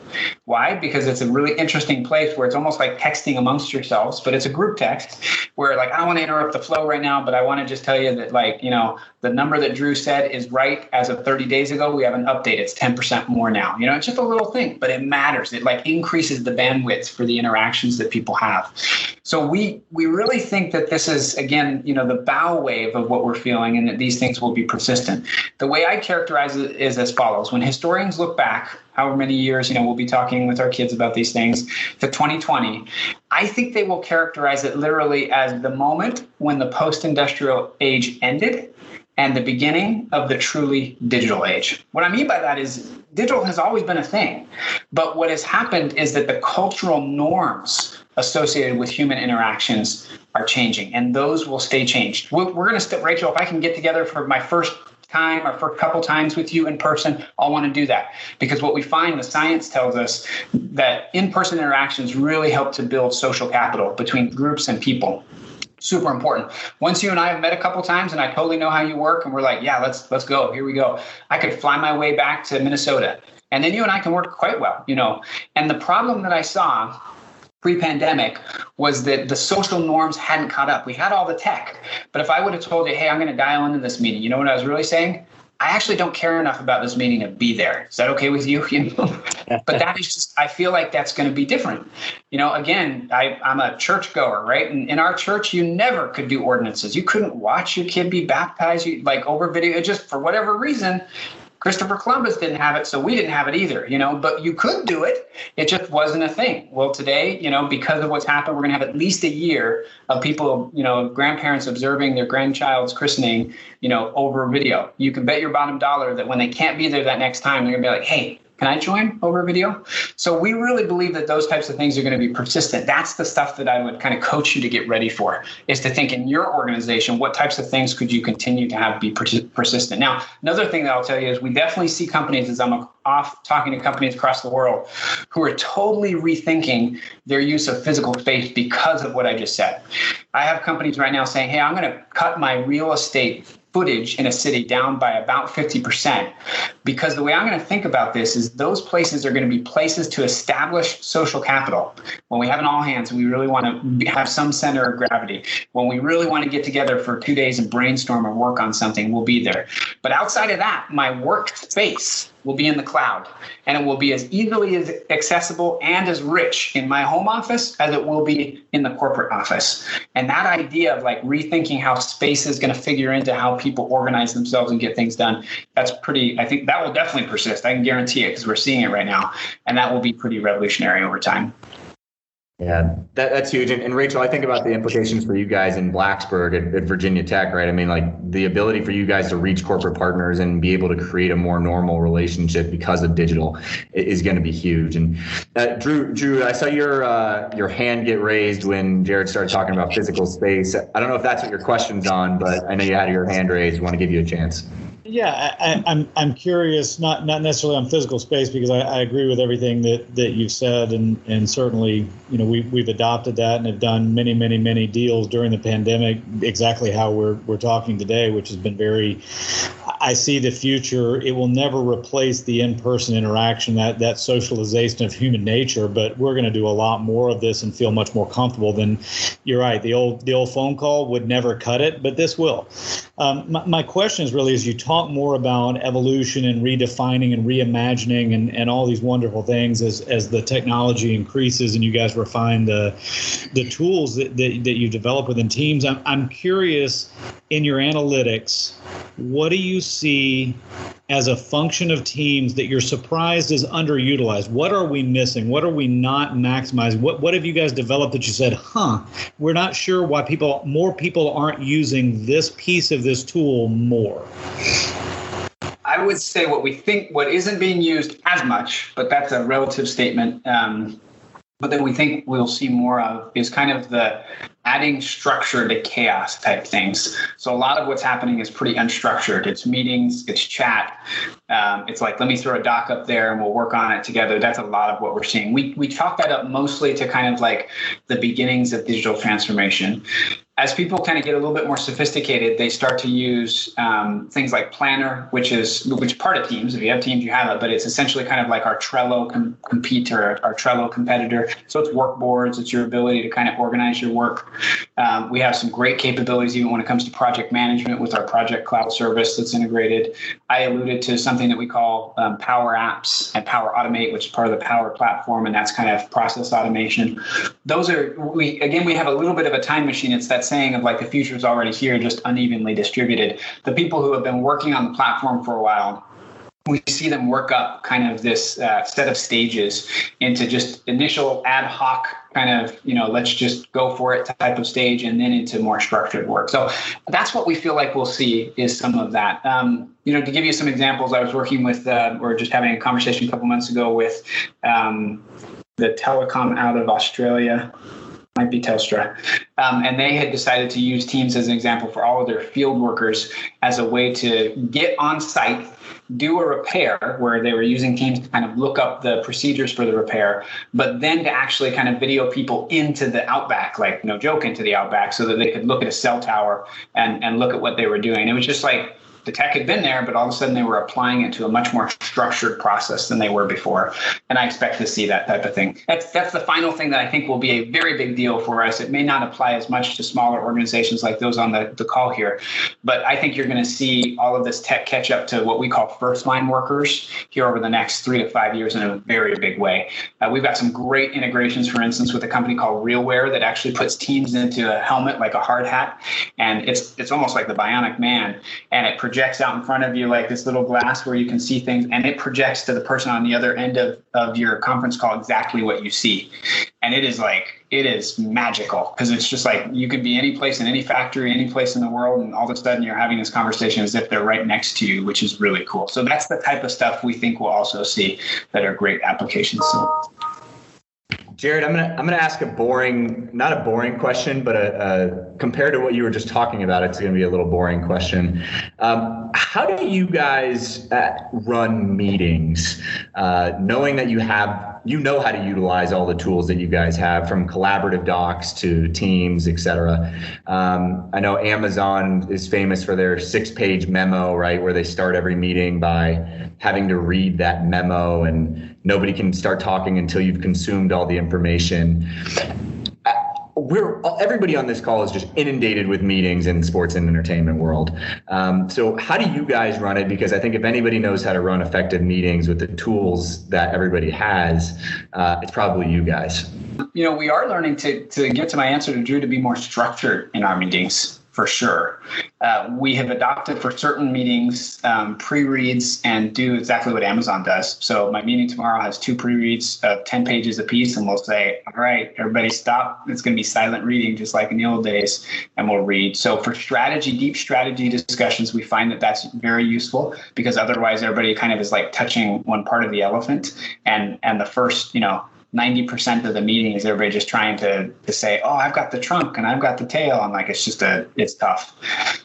B: Why? Because it's a really interesting place where it's almost like texting amongst yourselves, but it's a group text where like I don't want to interrupt the flow right now, but I want to just tell you that like, you know, the number that Drew said is right as of 30 days ago. We have an update. It's 10% more now. You know, it's just a little thing, but it matters. It like increases the bandwidth for the interactions that people have. So we we really think that this is again, you know, the bow wave of what we're feeling and that these things will be persistent. The way I characterize it is as follows. When historians look back however many years, you know, we'll be talking with our kids about these things, to 2020, I think they will characterize it literally as the moment when the post industrial age ended and the beginning of the truly digital age. What I mean by that is digital has always been a thing, but what has happened is that the cultural norms associated with human interactions are changing, and those will stay changed. We're, we're going to, step, Rachel, if I can get together for my first time or for a couple times with you in person, I'll want to do that. Because what we find, the science tells us that in person interactions really help to build social capital between groups and people super important. Once you and I have met a couple times and I totally know how you work and we're like, yeah, let's let's go. Here we go. I could fly my way back to Minnesota. And then you and I can work quite well, you know. And the problem that I saw pre-pandemic was that the social norms hadn't caught up. We had all the tech, but if I would have told you, "Hey, I'm going to dial into this meeting," you know what I was really saying? I actually don't care enough about this meeting to be there. Is that okay with you? you know? but that is just, I feel like that's going to be different. You know, again, I, I'm a church goer, right? And in our church, you never could do ordinances. You couldn't watch your kid be baptized, you, like over video. Just, for whatever reason, Christopher Columbus didn't have it, so we didn't have it either, you know, but you could do it. It just wasn't a thing. Well, today, you know, because of what's happened, we're going to have at least a year of people, you know, grandparents observing their grandchild's christening, you know, over video. You can bet your bottom dollar that when they can't be there that next time, they're going to be like, hey, can I join over video? So we really believe that those types of things are going to be persistent. That's the stuff that I would kind of coach you to get ready for is to think in your organization, what types of things could you continue to have be persistent? Now, another thing that I'll tell you is we definitely see companies as I'm off talking to companies across the world who are totally rethinking their use of physical space because of what I just said. I have companies right now saying, hey, I'm going to cut my real estate footage in a city down by about 50%. Because the way I'm going to think about this is those places are going to be places to establish social capital. When we have an all hands, we really want to have some center of gravity. When we really want to get together for two days and brainstorm or work on something, we'll be there. But outside of that, my workspace will be in the cloud and it will be as easily as accessible and as rich in my home office as it will be in the corporate office. And that idea of like rethinking how space is going to figure into how people organize themselves and get things done that's pretty i think that will definitely persist. I can guarantee it because we're seeing it right now and that will be pretty revolutionary over time
G: yeah, that, that's huge. And, and, Rachel, I think about the implications for you guys in Blacksburg at, at, Virginia Tech, right? I mean, like the ability for you guys to reach corporate partners and be able to create a more normal relationship because of digital is going to be huge. And uh, Drew, Drew, I saw your uh, your hand get raised when Jared started talking about physical space. I don't know if that's what your question's on, but I know you had your hand raised. I want to give you a chance.
D: Yeah, I, am I'm, I'm curious, not not necessarily on physical space, because I, I agree with everything that, that you've said, and and certainly, you know, we we've adopted that and have done many many many deals during the pandemic, exactly how we're we're talking today, which has been very. I see the future. It will never replace the in-person interaction, that that socialization of human nature. But we're going to do a lot more of this and feel much more comfortable than. You're right. The old the old phone call would never cut it, but this will. Um, my, my question is really as you talk more about evolution and redefining and reimagining and, and all these wonderful things as, as the technology increases and you guys refine the the tools that, that, that you develop within teams. I'm, I'm curious in your analytics, what do you see as a function of teams that you're surprised is underutilized? What are we missing? What are we not maximizing? What what have you guys developed that you said, huh, we're not sure why people more people aren't using this piece of this tool more?
B: I would say what we think, what isn't being used as much, but that's a relative statement. Um, but that we think we'll see more of is kind of the adding structure to chaos type things. So a lot of what's happening is pretty unstructured. It's meetings, it's chat. Um, it's like let me throw a doc up there and we'll work on it together. That's a lot of what we're seeing. We we chalk that up mostly to kind of like the beginnings of digital transformation as people kind of get a little bit more sophisticated, they start to use um, things like Planner, which is which part of Teams. If you have Teams, you have it, but it's essentially kind of like our Trello com- competitor, our Trello competitor. So it's work boards. It's your ability to kind of organize your work. Um, we have some great capabilities even when it comes to project management with our Project Cloud service that's integrated. I alluded to something that we call um, Power Apps and Power Automate, which is part of the Power platform, and that's kind of process automation. Those are we again we have a little bit of a time machine. It's that saying of like the future is already here, just unevenly distributed. The people who have been working on the platform for a while we see them work up kind of this uh, set of stages into just initial ad hoc kind of you know let's just go for it type of stage and then into more structured work. So that's what we feel like we'll see is some of that. Um, you know to give you some examples i was working with uh, or just having a conversation a couple months ago with um, the telecom out of australia might be Telstra. Um, and they had decided to use Teams as an example for all of their field workers as a way to get on site, do a repair where they were using Teams to kind of look up the procedures for the repair, but then to actually kind of video people into the outback, like no joke, into the outback, so that they could look at a cell tower and, and look at what they were doing. It was just like, the tech had been there, but all of a sudden they were applying it to a much more structured process than they were before. And I expect to see that type of thing. That's that's the final thing that I think will be a very big deal for us. It may not apply as much to smaller organizations like those on the, the call here, but I think you're going to see all of this tech catch up to what we call first line workers here over the next three to five years in a very big way. Uh, we've got some great integrations, for instance, with a company called RealWear that actually puts teams into a helmet like a hard hat, and it's it's almost like the Bionic Man, and it projects out in front of you like this little glass where you can see things and it projects to the person on the other end of, of your conference call exactly what you see. And it is like it is magical because it's just like you could be any place in any factory any place in the world and all of a sudden you're having this conversation as if they're right next to you which is really cool. So that's the type of stuff we think we'll also see that are great applications. So
G: Jared, I'm gonna I'm gonna ask a boring, not a boring question, but a, a compared to what you were just talking about, it's gonna be a little boring question. Um, how do you guys uh, run meetings, uh, knowing that you have
A: you know how to utilize all the tools that you guys have from collaborative docs to teams et cetera. Um, i know amazon is famous for their six page memo right where they start every meeting by having to read that memo and nobody can start talking until you've consumed all the information we're everybody on this call is just inundated with meetings in the sports and entertainment world. Um, so how do you guys run it? Because I think if anybody knows how to run effective meetings with the tools that everybody has, uh, it's probably you guys.
B: You know, we are learning to to get to my answer to Drew to be more structured in our meetings for sure. Uh, we have adopted for certain meetings um, pre-reads and do exactly what Amazon does. So my meeting tomorrow has two pre-reads of 10 pages apiece, and we'll say, all right, everybody stop. It's going to be silent reading, just like in the old days, and we'll read. So for strategy, deep strategy discussions, we find that that's very useful because otherwise everybody kind of is like touching one part of the elephant, and and the first, you know, 90% of the meeting is everybody just trying to, to say, oh, I've got the trunk and I've got the tail. I'm like, it's just a, it's tough.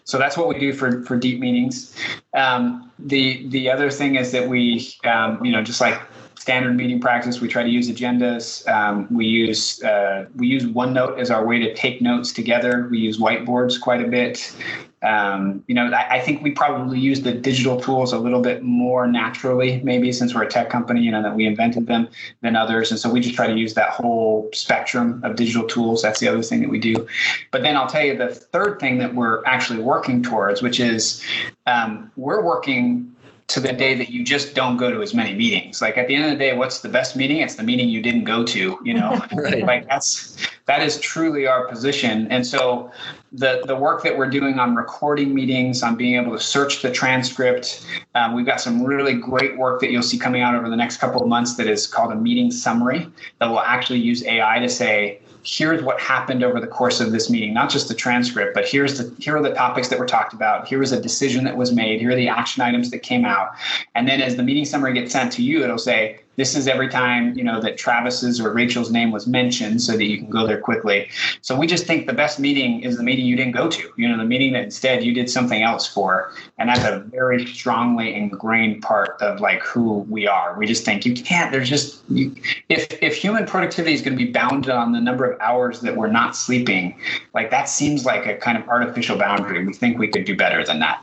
B: So that's what we do for, for deep meetings. Um, the, the other thing is that we, um, you know, just like standard meeting practice, we try to use agendas. Um, we use, uh, we use OneNote as our way to take notes together. We use whiteboards quite a bit um, you know, I, I, think we probably use the digital tools a little bit more naturally, maybe since we're a tech company, you know, that we invented them than others. And so we just try to use that whole spectrum of digital tools. That's the other thing that we do. But then I'll tell you the third thing that we're actually working towards, which is um, we're working to the day that you just don't go to as many meetings. Like at the end of the day, what's the best meeting? It's the meeting you didn't go to, you know. right. Like that's that is truly our position. And so the the work that we're doing on recording meetings, on being able to search the transcript, um, we've got some really great work that you'll see coming out over the next couple of months that is called a meeting summary that will actually use AI to say, here's what happened over the course of this meeting, not just the transcript, but here's the here are the topics that were talked about. Here was a decision that was made. Here are the action items that came out. And then as the meeting summary gets sent to you, it'll say, this is every time you know that Travis's or Rachel's name was mentioned, so that you can go there quickly. So we just think the best meeting is the meeting you didn't go to. You know, the meeting that instead you did something else for, and that's a very strongly ingrained part of like who we are. We just think you can't. There's just you, if if human productivity is going to be bounded on the number of hours that we're not sleeping, like that seems like a kind of artificial boundary. We think we could do better than that.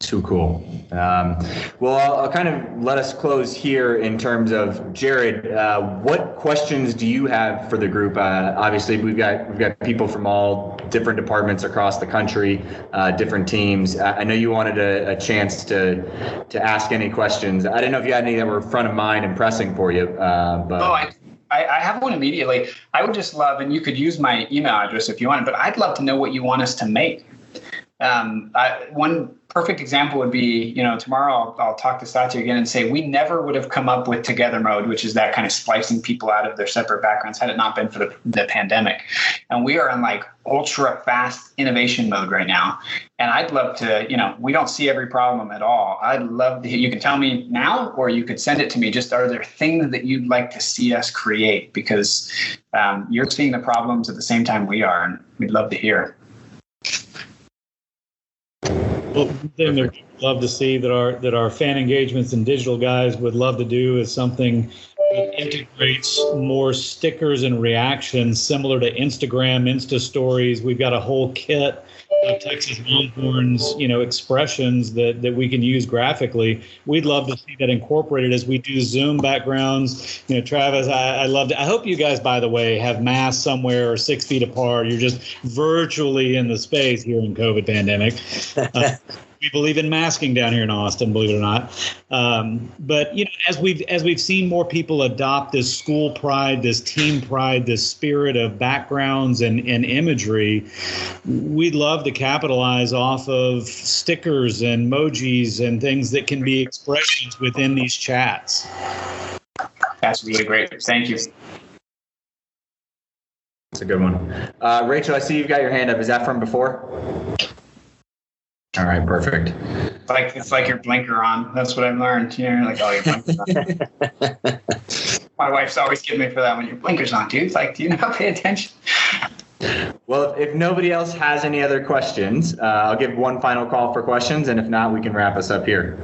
A: Too cool. Um, well, I'll, I'll, kind of let us close here in terms of Jared. Uh, what questions do you have for the group? Uh, obviously, we've got we've got people from all different departments across the country, uh, different teams. I know you wanted a, a, chance to to ask any questions. I didn't know if you had any that were front of mind and pressing for you. Uh, but
B: oh, I- I, have one immediately. I would just love, and you could use my email address if you want, but I'd love to know what you want us to make. Um, I, one perfect example would be, you know, tomorrow I'll, I'll, talk to Satya again and say we never would have come up with Together Mode, which is that kind of splicing people out of their separate backgrounds, had it not been for the, the pandemic. And we are in like ultra fast innovation mode right now. And I'd love to, you know, we don't see every problem at all. I'd love to. You can tell me now, or you could send it to me. Just are there things that you'd like to see us create? Because um, you're seeing the problems at the same time we are, and we'd love to hear.
D: Well, thing that we'd love to see that our that our fan engagements and digital guys would love to do is something that integrates more stickers and reactions similar to Instagram Insta stories. We've got a whole kit of Texas Longhorns, you know, expressions that that we can use graphically. We'd love to see that incorporated as we do Zoom backgrounds. You know, Travis, I, I love. To, I hope you guys, by the way, have masks somewhere or six feet apart. You're just virtually in the space here in COVID pandemic. Uh, we believe in masking down here in Austin, believe it or not. Um, but you know, as we've as we've seen more people adopt this school pride, this team pride, this spirit of backgrounds and, and imagery, we'd love to capitalize off of stickers and emojis and things that can be expressions within these chats.
B: That's really great. Thank you.
A: That's a good one. Uh, Rachel, I see you've got your hand up. Is that from before? All right, perfect.
B: It's like it's like your blinker on. That's what I've learned. You know, like oh, your blinker's on. My wife's always giving me for that when your blinker's on, dude. It's like, do you not pay attention?
A: Well, if nobody else has any other questions, uh, I'll give one final call for questions, and if not, we can wrap us up here.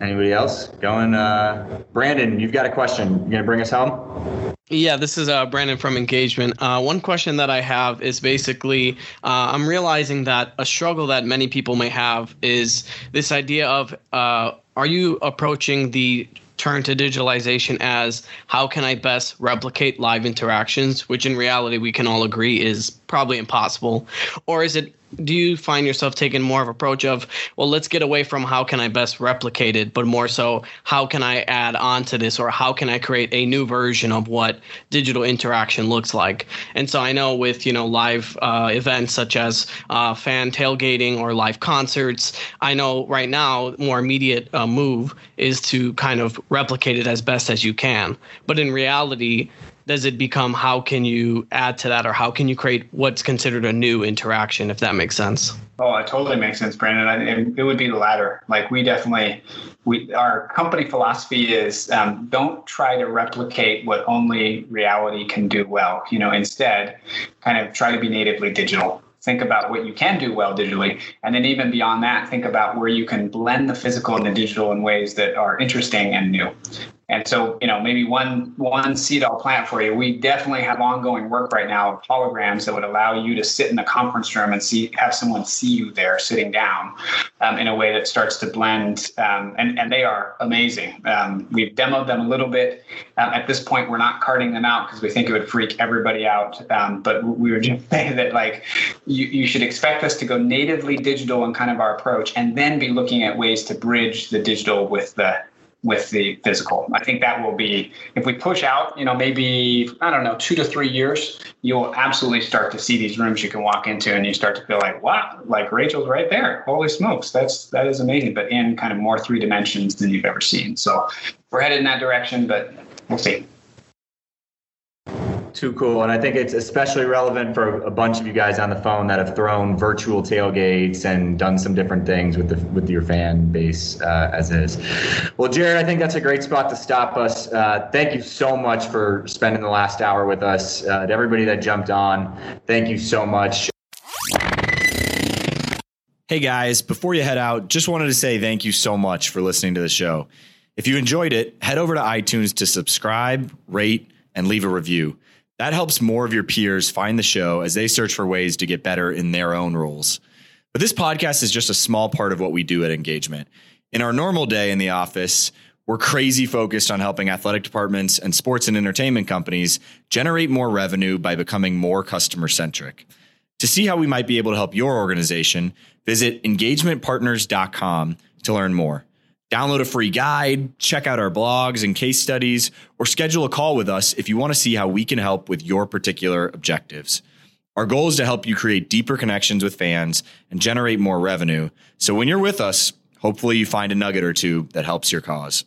G: Anybody else going? Uh, Brandon, you've got a question. You gonna bring us home?
I: Yeah, this is uh, Brandon from Engagement. Uh, one question that I have is basically uh, I'm realizing that a struggle that many people may have is this idea of uh, are you approaching the turn to digitalization as how can I best replicate live interactions, which in reality we can all agree is probably impossible, or is it do you find yourself taking more of approach of well let's get away from how can i best replicate it but more so how can i add on to this or how can i create a new version of what digital interaction looks like? And so i know with you know live uh, events such as uh, fan tailgating or live concerts i know right now more immediate uh, move is to kind of replicate it as best as you can. But in reality does it become how can you add to that or how can you create what's considered a new interaction if that makes sense?
B: Oh it totally makes sense brandon. I, it would be the latter. Like we definitely we our company philosophy is um, don't try to replicate what only reality can do well. You know instead kind of try to be natively digital. Think about what you can do well digitally and then even beyond that think about where you can blend the physical and the digital in ways that are interesting and new and so, you know, maybe one one seed I'll plant for you. We definitely have ongoing work right now of holograms that would allow you to sit in the conference room and see have someone see you there sitting down um, in a way that starts to blend. Um, and and they are amazing. Um, we've demoed them a little bit. Um, at this point, we're not carting them out because we think it would freak everybody out. Um, but we were just saying that like you you should expect us to go natively digital in kind of our approach, and then be looking at ways to bridge the digital with the with the physical. I think that will be if we push out, you know, maybe I don't know, two to three years, you'll absolutely start to see these rooms you can walk into and you start to feel like, wow, like Rachel's right there. Holy smokes, that's that is amazing, but in kind of more three dimensions than you've ever seen. So we're headed in that direction, but we'll see
G: too cool. And I think it's especially relevant for a bunch of you guys on the phone that have thrown virtual tailgates and done some different things with the with your fan base uh, as is. Well, Jared, I think that's a great spot to stop us. Uh, thank you so much for spending the last hour with us. Uh, to everybody that jumped on, thank you so much.
A: Hey guys, before you head out, just wanted to say thank you so much for listening to the show. If you enjoyed it, head over to iTunes to subscribe, rate, and leave a review. That helps more of your peers find the show as they search for ways to get better in their own roles. But this podcast is just a small part of what we do at Engagement. In our normal day in the office, we're crazy focused on helping athletic departments and sports and entertainment companies generate more revenue by becoming more customer centric. To see how we might be able to help your organization, visit engagementpartners.com to learn more. Download a free guide, check out our blogs and case studies, or schedule a call with us if you want to see how we can help with your particular objectives. Our goal is to help you create deeper connections with fans and generate more revenue. So when you're with us, hopefully you find a nugget or two that helps your cause.